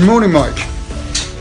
Good morning, Mike.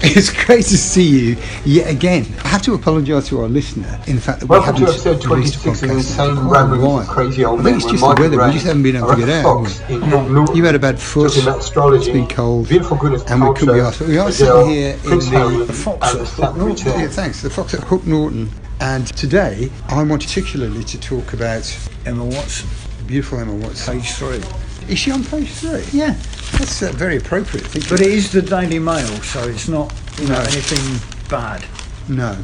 It's great to see you yet again. I have to apologise to our listener in the fact that Welcome we to haven't episode released a 26 of podcast Insane in quite a Ramblings while. of Crazy Old I think it's just the weather. We just haven't been able to get out. Fox have we? in Hook Norton, You had a bad foot. astrology, It's been cold. beautiful goodness And we couldn't be asked. We are sitting here in the- the Fox at Hook Norton. Yeah, thanks. The Fox at Hook Norton. And today, I want particularly to talk about Emma Watson, beautiful Emma Watson. page three. Is she on page three? Yeah, That's uh, very appropriate. Thank you. but it is the Daily Mail, so it's not you know No. anything bad. No.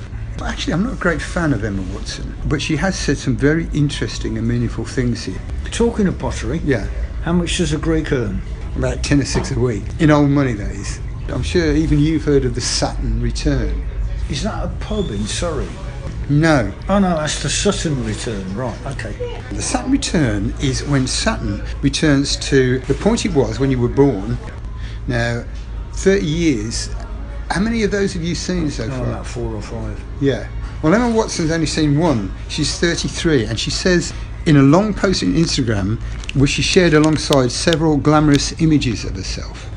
Actually, I'm not a great fan of Emma Watson, but she has said some very interesting and meaningful things here. Talking of pottery, Yeah, how much does a Greek earn? about 10 or 6 a week. In old money, that is. I'm sure even you've heard of the Saturn return. Is that a pub in Surrey? No. Oh no, that's the Sutton return. Right, okay. The Saturn return is when Saturn returns to the point it was when you were born. Now, 30 years. How many of those have you seen so Oh, far? about four or five. Yeah. Well, Emma Watson's only seen one. She's 33, and she says in a long post on Instagram, which she shared alongside several glamorous images of herself.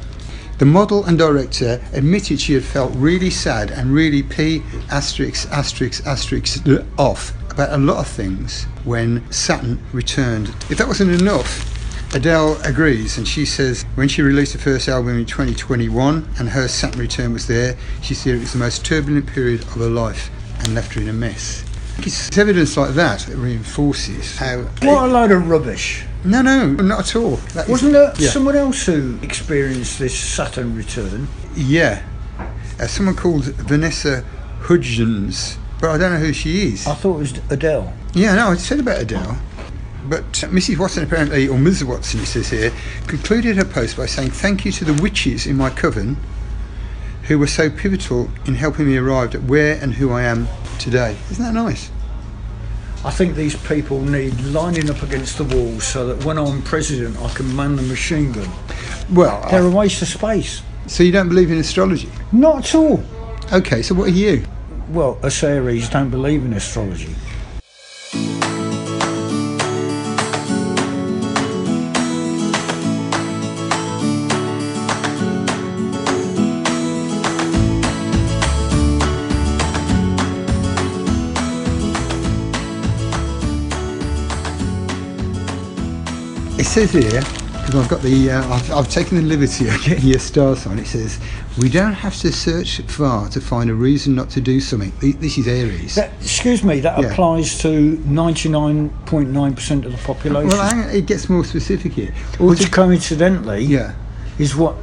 The model and director admitted she had felt really sad and really p asterisk asterisk asterisk off about a lot of things when Saturn returned. If that wasn't enough, Adele agrees and she says when she released her first album in 2021 and her Saturn return was there, she said it was the most turbulent period of her life and left her in a mess. It's evidence like that that reinforces how. What a load of rubbish! No, no, not at all. That is- Wasn't there Yeah. someone else who experienced this Saturn return? Yeah. Uh, someone called Vanessa Hudgens, but I don't know who she is. I thought it was Adele. Yeah, no, I said about Adele. But uh, Mrs. Watson apparently, or Ms. Watson, it says here, concluded her post by saying thank you to the witches in my coven who were so pivotal in helping me arrive at where and who I am today. Isn't that nice? I think these people need lining up against the wall so that when I'm president, I can man the machine gun. Well, They're I- a waste of space. so you don't believe in astrology? Not at all. Okay, so what are you? Well, us Aries don't believe in astrology. Says here, because I've got the, uh, I've, I've taken the liberty of getting your star sign. It says, "We don't have to search far to find a reason not to do something." This is Aries. That, excuse me, that Yeah. applies to 99.9% of the population. well, hang on, it gets more specific here. Or which to- coincidentally yeah, is what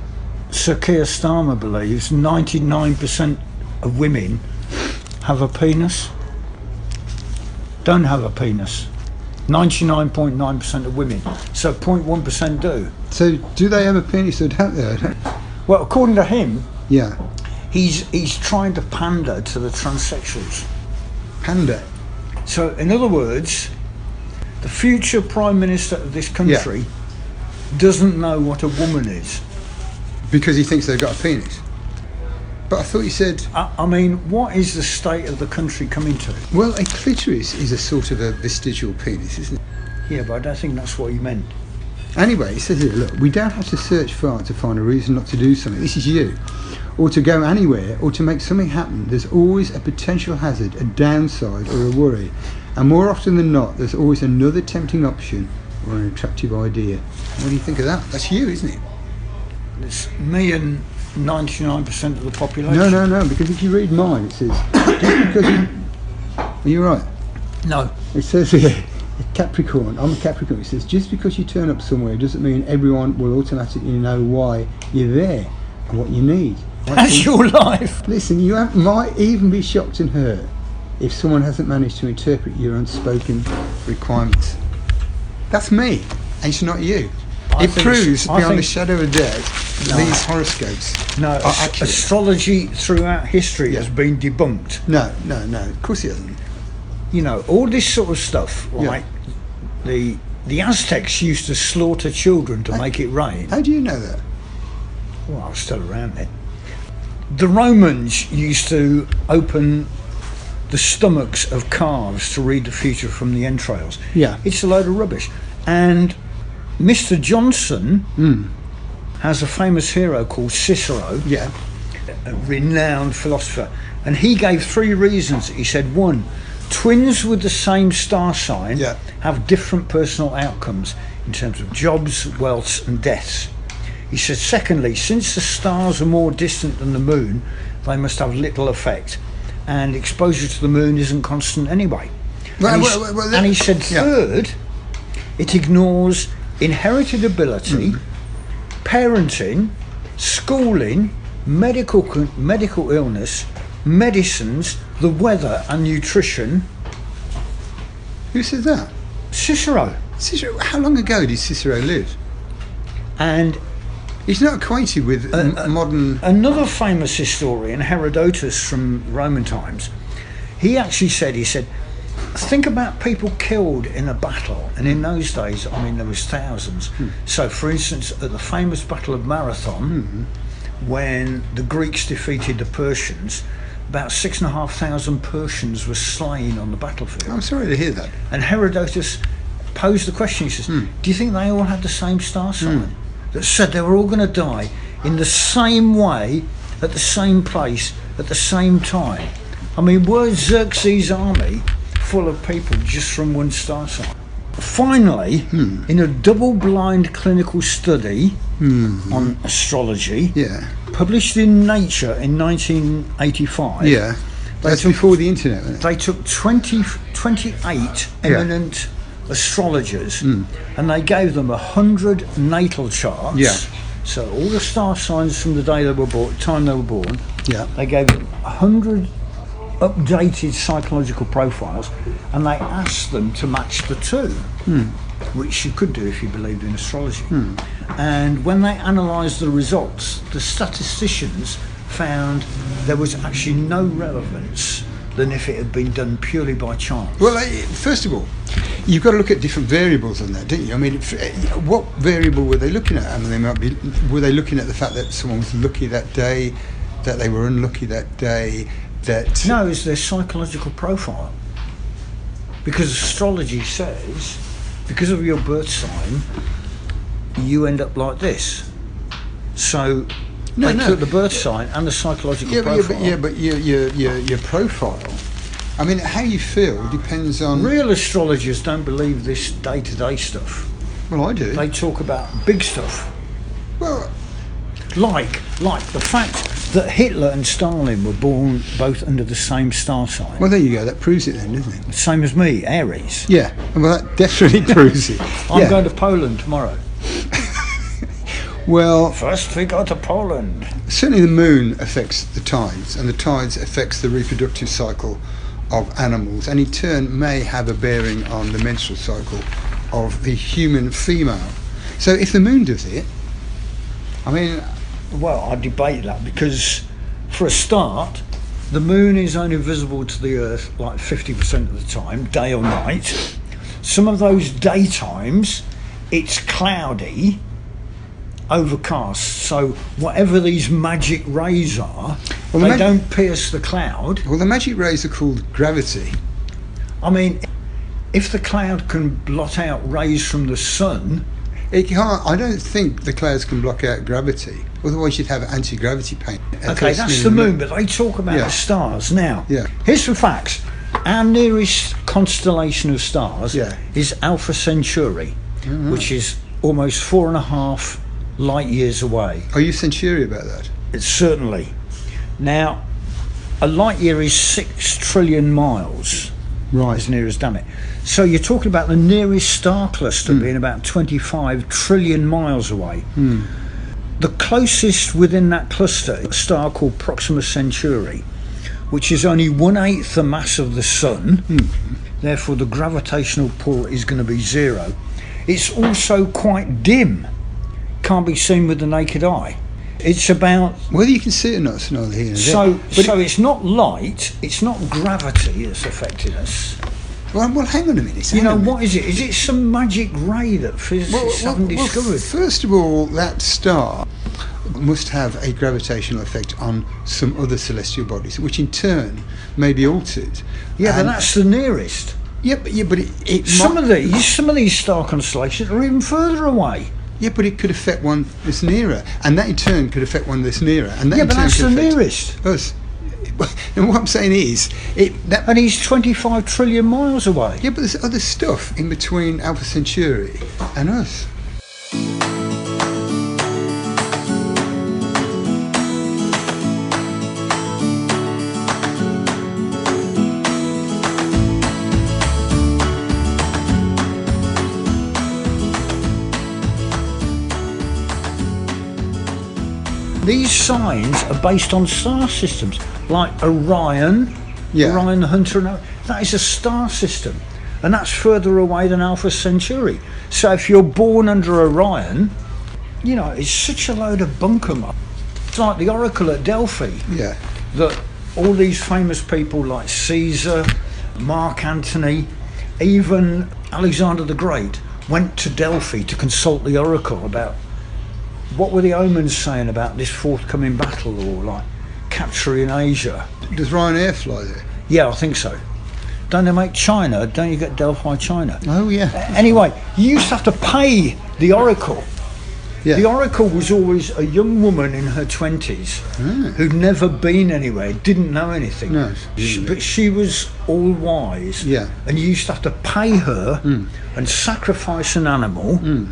Sir Keir Starmer believes 99% of women have a penis. Don't have a penis. 99.9% of women. So 0.1% do. So, do they have a penis or don't they? Well, according to him, Yeah, he's he's trying to pander to the transsexuals. Pander. So, in other words, the future prime minister of this country doesn't know what a woman is. Because he thinks they've got a penis. But I thought you said, I, I mean, what is the state of the country coming to? well, a clitoris is a sort of a vestigial penis, isn't it? Yeah, but I don't think that's what he meant. Anyway, it says here, look, we don't have to search far to find a reason not to do something. This is you. Or to go anywhere, or to make something happen. There's always a potential hazard, a downside, or a worry. And more often than not, there's always another tempting option or an attractive idea. What do you think of that? That's you, isn't it? It's me and 99% of the population. No, no, no, because if you read mine, it says, just because you. Are you right? No. It says here, Capricorn, I'm a Capricorn. It says, just because you turn up somewhere doesn't mean everyone will automatically know why you're there and what you need. That's your life. Listen, you have, might even be shocked and hurt if someone hasn't managed to interpret your unspoken requirements. That's me, and it's not you. I it proves beyond a shadow of a doubt No. these horoscopes No, astrology throughout history Yeah. has been debunked. no, no, no. Of course it hasn't. You know, all this sort of stuff, Yeah. right? The the Aztecs used to slaughter children to make it rain. How do you know that? Well, I was still around then. The Romans used to open the stomachs of calves to read the future from the entrails. Yeah. It's a load of rubbish. And Mr. Johnson Hmm. has a famous hero called Cicero, Yeah. a renowned philosopher, and he gave three reasons. He said, one, twins with the same star sign Yeah. have different personal outcomes in terms of jobs, wealth, and deaths. He said, secondly, since the stars are more distant than the moon, they must have little effect, and exposure to the moon isn't constant anyway. Well, and, he, well, well, and he said, yeah. third, it ignores inherited ability, Hmm. parenting, schooling, medical medical illness, medicines, the weather, and nutrition. Who said that? Cicero, Cicero. How long ago did Cicero live? and He's not acquainted with a, m- modern. another famous historian, Herodotus from Roman times, he actually said, he said, think about people killed in a battle. And in those days, I mean, there was thousands. Hmm. So, for instance, at the famous Battle of Marathon, hmm. when the Greeks defeated the Persians, about six and a half thousand Persians were slain on the battlefield. I'm sorry to hear that. And Herodotus posed the question. He says, hmm. "Do you think they all had the same star sign that said they were all going to die in the same way, at the same place, at the same time?" I mean, were Xerxes' army full of people just from one star sign? Finally, hmm. in a double-blind clinical study hmm. on astrology, Yeah. published in Nature in 1985, Yeah. That's took- before the internet. they took 20, 28 eminent astrologers hmm. and they gave them 100 natal charts. Yeah. So all the star signs from the day they were born, time they were born. Yeah. They gave them 100 updated psychological profiles and they asked them to match the two, which you could do if you believed in astrology. And when they analysed the results, the statisticians found there was actually no relevance than if it had been done purely by chance. Well, first of all, you've got to look at different variables on that, don't you? I mean, uh, what variable were they looking at? I mean, they might be. Were they looking at the fact that someone was lucky that day, that they were unlucky that day, that No, it's their psychological profile. Because astrology says, because of your birth sign, you end up like this. So No, they no. took the birth sign and the psychological Yeah, but, yeah, profile. but, yeah, but your, your your your profile. I mean, how you feel depends on. Real astrologers don't believe this day-to-day stuff. Well, I do. They talk about big stuff, well, like like the fact that Hitler and Stalin were born both under the same star sign. well, there you go. That proves it, then, doesn't it? Same as me, Aries. Yeah. Well, that definitely proves it. I'm yeah. going to Poland tomorrow. Well, First, we go to Poland. certainly the moon affects the tides, and the tides affects the reproductive cycle of animals, and in turn may have a bearing on the menstrual cycle of the human female. So, if the moon does it, I mean, Well, I debate that because, for a start, the moon is only visible to the Earth like 50% of the time, day or night. Some of those daytimes, it's cloudy, overcast. So, whatever these magic rays are, Well, the they mag- don't pierce the cloud. well, the magic rays are called gravity. I mean, if the cloud can blot out rays from the sun, It can't. I don't think the clouds can block out gravity. Otherwise, you'd have anti-gravity paint. Okay, that's the moon, but they talk about Yeah. the stars. Now, Yeah. here's some facts. Our nearest constellation of stars Yeah. is Alpha Centauri, mm-hmm. which is almost four and a half light years away. Are you Centuri about that? It's certainly. Now, a light year is six trillion miles, Right. as near as damn it. So you're talking about the nearest star cluster Hmm. being about 25 trillion miles away. The closest within that cluster is a star called Proxima Centauri, which is only one eighth the mass of the Sun. Hmm. Therefore, the gravitational pull is going to be zero. It's also quite dim, can't be seen with the naked eye. It's about Whether you can see it or not, it's neither here nor there. so. But So it's not light. It's not gravity that's affected us. Well, well, hang on a minute. You know minute. what is it? Is it some magic ray that physicists haven't discovered? First of all, that star must have a gravitational effect on some other celestial bodies, which in turn may be altered. yeah, but And- that's the nearest. yeah, but, yeah, but it, it Some might- of these, some of these star constellations are even further away. Yeah, but it could affect one that's nearer, and that in turn could affect one that's nearer, and that Yeah, in but turn that's could the affect nearest. us. And what I'm saying is, it that And he's 25 trillion miles away. yeah, but there's other stuff in between Alpha Centauri and us. These signs are based on star systems, like Orion, Yeah. Orion the Hunter. And that is a star system, and that's further away than Alpha Centauri. So if you're born under Orion, you know it's such a load of bunker. muck. It's like the Oracle at Delphi Yeah, that all these famous people like Caesar, Mark Antony, even Alexander the Great went to Delphi to consult the oracle about what were the omens saying about this forthcoming battle or like capturing Asia. does Ryanair fly there? Yeah, I think so. Don't they make China? Don't you get Delphi China? Oh yeah, Anyway, you used to have to pay the oracle. yeah. The oracle was always a young woman in her 20s hmm. who'd never been anywhere, didn't know anything. No, She- but she was all wise. Yeah. And you used to have to pay her hmm. and sacrifice an animal. Hmm.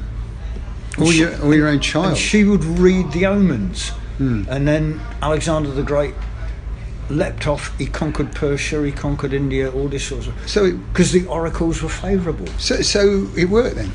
Or your or your own child. She would read the omens. Hmm. And then Alexander the Great leapt off. He conquered Persia, he conquered India, all this sort of so Because the oracles were favourable. so so it worked then.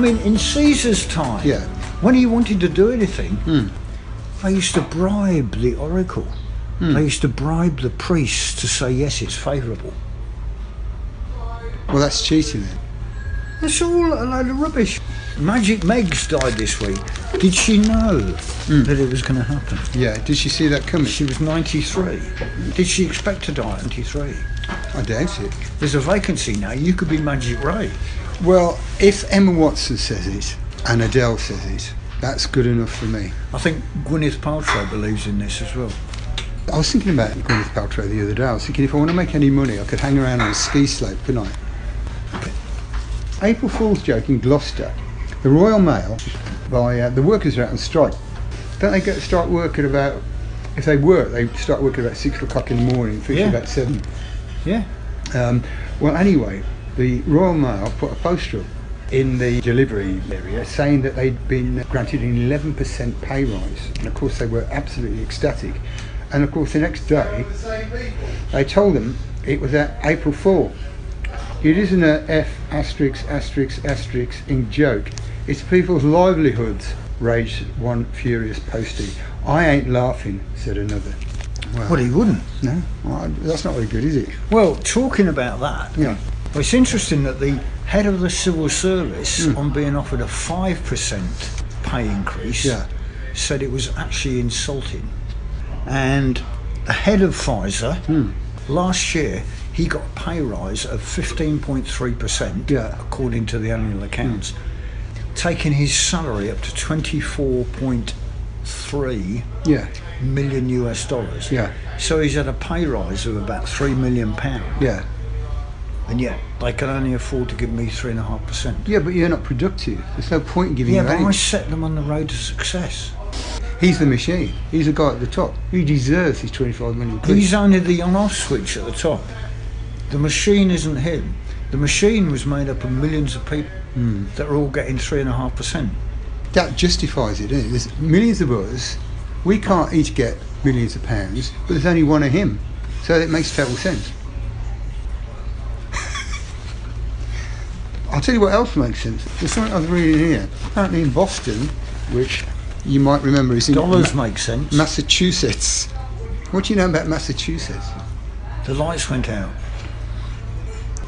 I mean, in Caesar's time, Yeah. when he wanted to do anything, hmm. they used to bribe the oracle. Hmm. They used to bribe the priests to say, yes, it's favourable. Well, that's cheating then. It's all a load of rubbish. Magic Megs died this week. Did she know hmm. that it was going to happen? Yeah. Did she see that coming? She was 93. Did she expect to die at 93? I doubt it. There's a vacancy now. You could be Magic Ray. Well, if Emma Watson says it and Adele says it, that's good enough for me. I think Gwyneth Paltrow believes in this as well. I was thinking about Gwyneth Paltrow the other day. I was thinking if I want to make any money, I could hang around on a ski slope, couldn't I? April Fool's joke in Gloucester. The Royal Mail, by uh, the workers are out on strike. Don't they get to start work at about? If they work, they start work at about six o'clock in the morning, finish Yeah. about seven. Yeah. Um, well, anyway, the Royal Mail put a poster in the delivery area saying that they'd been granted an 11% pay rise. And of course, they were absolutely ecstatic. And of course, the next day, they told them it was at April Fool. It isn't a F asterisk asterisk asterisk in joke. It's people's livelihoods, raged one furious postie. I ain't laughing, said another. Well, he wouldn't. No, well, that's not very good, is it? Well, talking about that, Yeah. Well, it's interesting that the head of the civil service, hmm. on being offered a 5% pay increase, Yeah. said it was actually insulting. And the head of Pfizer, hmm. last year, he got a pay rise of 15.3%, Yeah. according to the annual accounts, hmm. taking his salary up to 24.3 Yeah. million US dollars. Yeah. So he's had a pay rise of about three million pounds, Yeah. And yet they can only afford to give me three and a half percent. Yeah, but you're not productive. There's no point in giving Yeah, you but I set them on the road to success. He's the machine. He's the guy at the top. He deserves his 25 million quid. He's only the on-off switch at the top. The machine isn't him. The machine was made up of millions of people hmm. that are all getting three and a half percent. that justifies it, isn't it? There's millions of us. We can't each get millions of pounds, but there's only one of him. So it makes total sense. I'll tell you what else makes sense. There's something I was reading here. Apparently in Boston, which you might remember is in Dollars Ma- make sense. Massachusetts. What do you know about Massachusetts? the lights went out.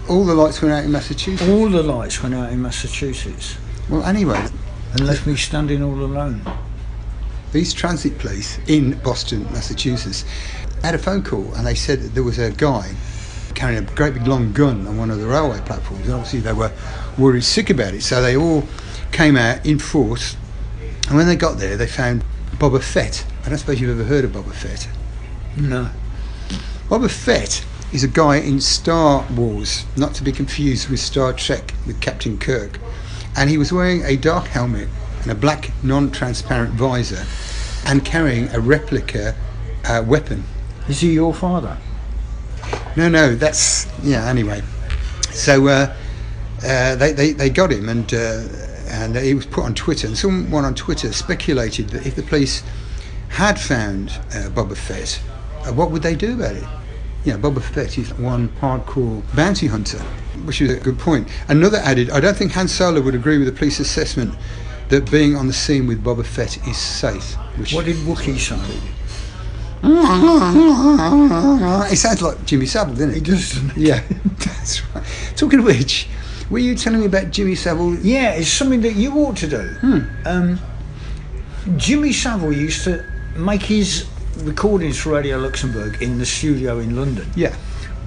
All the lights went out in Massachusetts. All the lights went out in Massachusetts, Well, anyway, and left me standing all alone. these transit police in Boston, Massachusetts, had a phone call and they said that there was a guy carrying a great big long gun on one of the railway platforms. And obviously, they were worried sick about it, so they all came out in force. And when they got there, they found Boba Fett. I don't suppose you've ever heard of Boba Fett. No. Boba Fett is a guy in Star Wars, not to be confused with Star Trek with Captain Kirk. And he was wearing a dark helmet and a black non transparent visor and carrying a replica uh, weapon. Is he your father? No, no, that's. Yeah, anyway. So uh, uh, they, they, they got him and, uh, and he was put on Twitter. And someone on Twitter speculated that if the police had found uh, Boba Fett, uh, what would they do about it? You know, Boba Fett is one hardcore bounty hunter, which is a good point. Another added, I don't think Han Solo would agree with the police assessment that being on the scene with Boba Fett is safe. Which What did Wookiee say? It sounds like Jimmy Savile, doesn't He it? doesn't. Yeah, that's right. Talking of which, were you telling me about Jimmy Savile? Yeah, it's something that you ought to do. Hmm. Um, Jimmy Savile used to make his recordings for Radio Luxembourg in the studio in London, Yeah.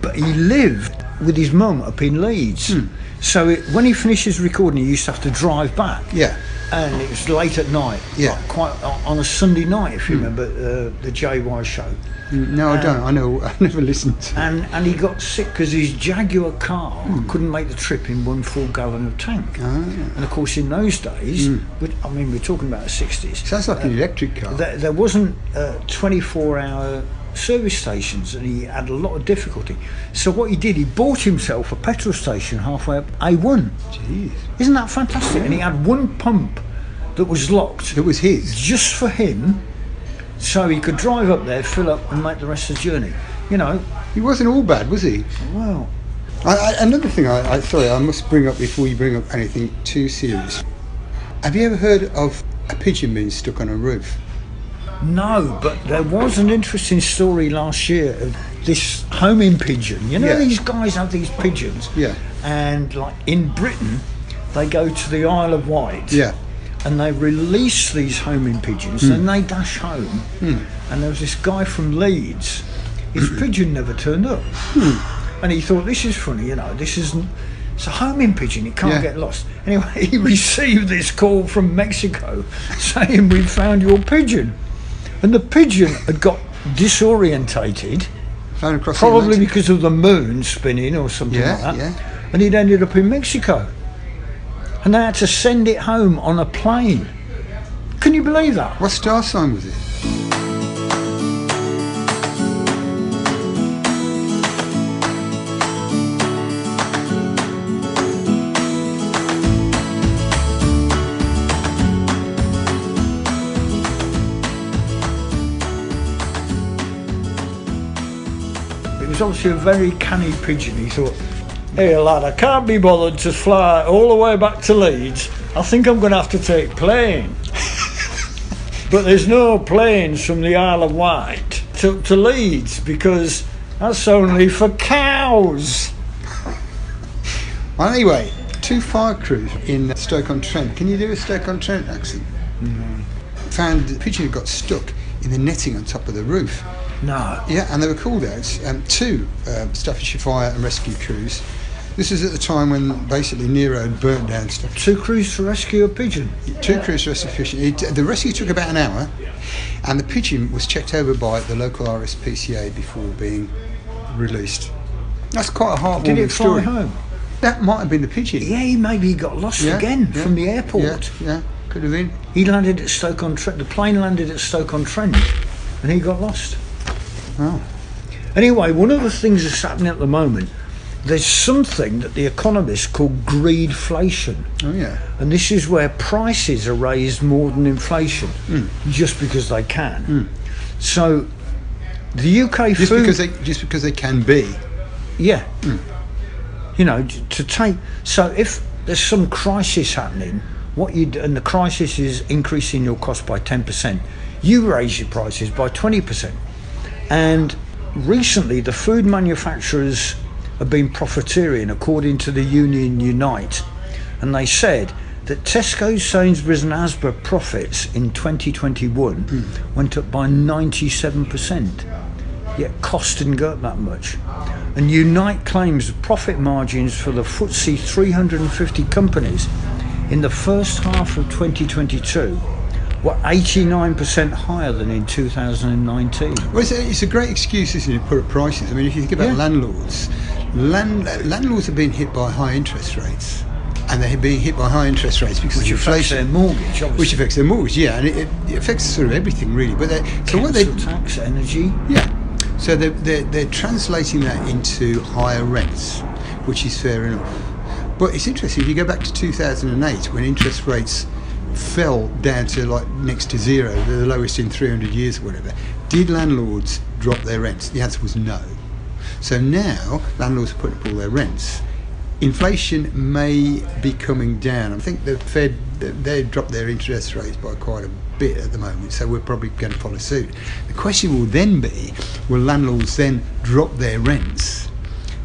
but he lived with his mum up in Leeds. Hmm. So it, when he finished his recording, he used to have to drive back. Yeah. And it was late at night. Yeah. like quite on a Sunday night, if you remember uh, the JY show. Mm, No, I don't. I know. I never listened. To And and he got sick because his Jaguar car couldn't make the trip in one full gallon of tank. Ah. And of course, in those days, but, I mean, we're talking about the 60s. Sounds like an electric car. There, there wasn't a 24 hour service stations and he had a lot of difficulty. So what he did, he bought himself a petrol station halfway up A1. Jeez. Isn't that fantastic? And he had one pump that was locked It was his. just for him so he could drive up there, fill up and make the rest of the journey. You know, He wasn't all bad, was he? well, I, I, another thing I, I sorry, I must bring up before you bring up anything too serious. Have you ever heard of a pigeon being stuck on a roof? No, but there was an interesting story last year of this homing pigeon. You know, Yeah. these guys have these pigeons. Yeah. And like in Britain, they go to the Isle of Wight. Yeah. and they release these homing pigeons hmm. and they dash home. Hmm. And there was this guy from Leeds, his hmm. pigeon never turned up. And he thought, this is funny, you know, this isn't. It's a homing pigeon, it can't Yeah. get lost. Anyway, he received this call from Mexico saying, We've found your pigeon. And the pigeon had got disorientated, across the probably Atlantic? because of the moon spinning or something Yeah, like that. yeah. And he'd ended up in Mexico. And they had to send it home on a plane. Can you believe that? What star sign was it? Was obviously a very canny pigeon. He thought, hey lad, I can't be bothered to fly all the way back to Leeds. I think I'm going to have to take plane. but there's no planes from the Isle of Wight to, to Leeds because that's only for cows. Well, anyway, two fire crews in Stoke-on-Trent. Can you do a Stoke-on-Trent accent? Found the pigeon had got stuck in the netting on top of the roof. No. Yeah, and they were called out. Um, two uh, Staffordshire Fire and Rescue crews. This is at the time when basically Nero had burnt down stuff. Two crews to rescue a pigeon. Two crews to rescue fishing. It, the rescue took about an hour, and the pigeon was checked over by the local RSPCA before being released. That's quite a heartwarming Did it fly story. home? That might have been the pigeon. Yeah, maybe he got lost Yeah, again yeah, from the airport. Yeah, yeah, could have been. He landed at Stoke on Trent. The plane landed at Stoke on Trent, and he got lost. Oh. Anyway, one of the things that's happening at the moment, there's something that the economists call greedflation, Oh yeah. and this is where prices are raised more than inflation, hmm. just because they can. Hmm. So, the UK Just food, because they just because they can be. yeah, hmm. you know, to take. So if there's some crisis happening, what you and the crisis is increasing your cost by ten percent, you raise your prices by twenty percent. And recently, the food manufacturers have been profiteering, according to the union Unite, and they said that Tesco, Sainsbury's, and Asda profits in 2021 hmm. went up by 97%. yet cost didn't go up that much. And Unite claims profit margins for the FTSE 350 companies in the first half of 2022 were 89% higher than in 2019. Well, it's a, it's a great excuse, isn't it, to put up prices. I mean, if you think about Yeah. landlords, land, landlords have been hit by high interest rates. And they're being hit by high interest rates because Which of affects inflation. their mortgage, obviously. Which affects their mortgage, yeah, and it, it, it affects sort of everything really. But so what they, tax, energy. yeah, so they're, they're, they're translating that into higher rents, which is fair enough. But it's interesting if you go back to 2008 when interest rates fell down to like next to zero, the lowest in 300 years or whatever. Did landlords drop their rents? The answer was no. So now landlords are putting up all their rents. Inflation may be coming down. I think the Fed they dropped their interest rates by quite a bit at the moment, so we're probably going to follow suit. The question will then be: Will landlords then drop their rents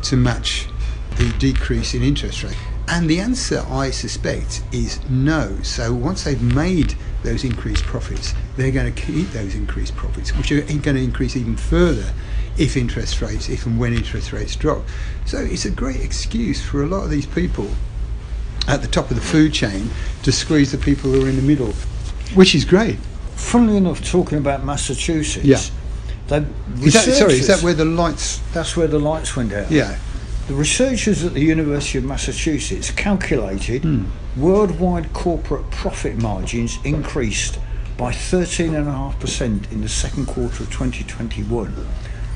to match the decrease in interest rate? And the answer, I suspect, is no. So once they've made those increased profits, they're going to keep those increased profits, which are going to increase even further if interest rates, if and when interest rates drop. So it's a great excuse for a lot of these people at the top of the food chain to squeeze the people who are in the middle, which is great. Funnily enough, talking about Massachusetts, Yeah. they Is that, sorry, is that where the lights? that's where the lights went out. Yeah. The researchers at the University of Massachusetts calculated Hmm. worldwide corporate profit margins increased by 13.5% in the second quarter of 2021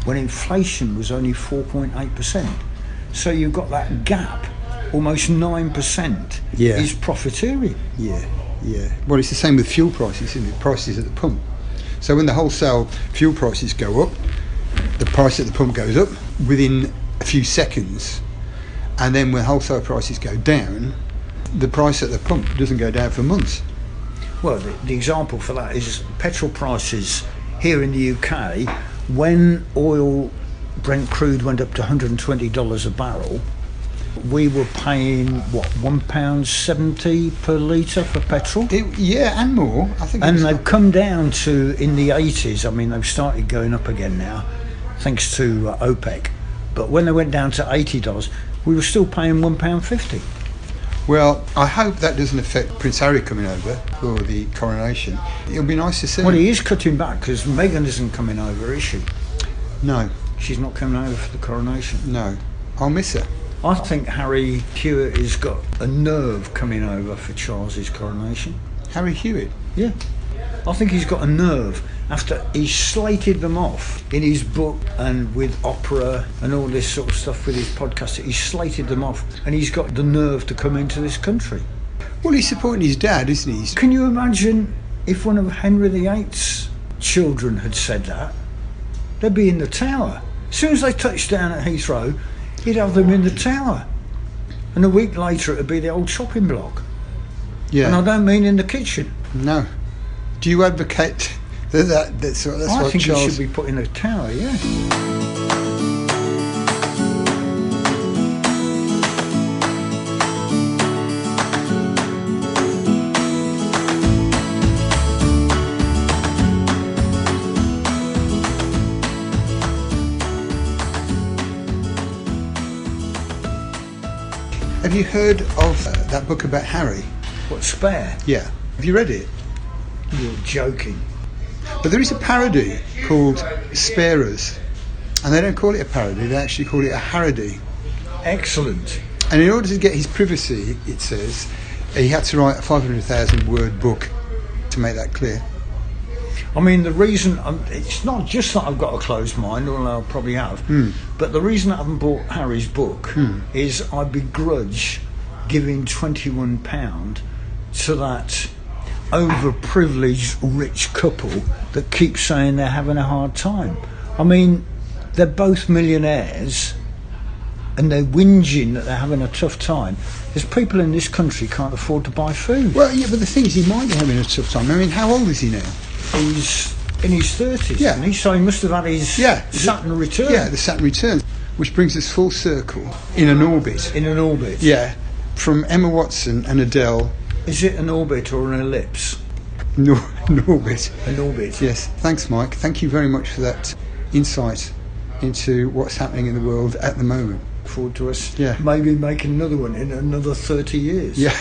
when inflation was only 4.8%. So you've got that gap, almost 9% Yeah. is profiteering. Yeah, yeah. Well, it's the same with fuel prices, isn't it? Prices at the pump. So when the wholesale fuel prices go up, the price at the pump goes up within a few seconds, and then when wholesale prices go down, the price at the pump doesn't go down for months. Well, the, the example for that is petrol prices here in the UK. When oil, Brent crude went up to $120 a barrel, we were paying what one pound seventy per litre for petrol, It, yeah, and more. I think. and they've like- come down to in the eighties. I mean, they've started going up again now, thanks to uh, OPEC. But when they went down to eighty dollars, we were still paying one pound fifty. well, I hope that doesn't affect Prince Harry coming over for the coronation. It'll be nice to see. Well, him. he is cutting back because Meghan isn't coming over, is she? No, She's not coming over for the coronation. no. I'll miss her. I think Harry Hewitt has got a nerve coming over for Charles's coronation. Harry Hewitt. Yeah. I think he's got a nerve after he slated them off in his book and with Oprah and all this sort of stuff with his podcast. He slated them off and he's got the nerve to come into this country. Well, he's supporting his dad, isn't he? Can you imagine if one of Henry VIII's children had said that? They'd be in the tower. As soon as they touched down at Heathrow, he'd have them in the tower. And a week later, it'd be the old shopping block. Yeah. And I don't mean in the kitchen. No. Do you advocate that? that that's what, that's I think Charles. he should be put in a tower, yeah. Have you heard of uh, that book about Harry? What, spare? Yeah. Have you read it? You're joking. But there is a parody called Sparers, and they don't call it a parody; they actually call it a harody. Excellent. And in order to get his privacy, it says he had to write a 500,000 word book to make that clear. I mean, the reason um, it's not just that I've got a closed mind, although I probably have, but the reason I haven't bought Harry's book is I begrudge giving twenty-one pound to that overprivileged rich couple that keeps saying they're having a hard time. I mean, they're both millionaires, and they're whinging that they're having a tough time. There's people in this country can't afford to buy food. Well, yeah, but the thing is, he might be having a tough time. I mean, how old is he now? He's in his thirties, Yeah. and he so he must have had his Yeah, Saturn return. Yeah, the Saturn returns, which brings us full circle in an orbit. in an orbit. Yeah, from Emma Watson and Adele, Is it an orbit or an ellipse? Nor- an orbit. An orbit. Yes, thanks, Mike. Thank you very much for that insight into what's happening in the world at the moment. Forward to us Yeah. maybe make another one in another 30 years. Yeah.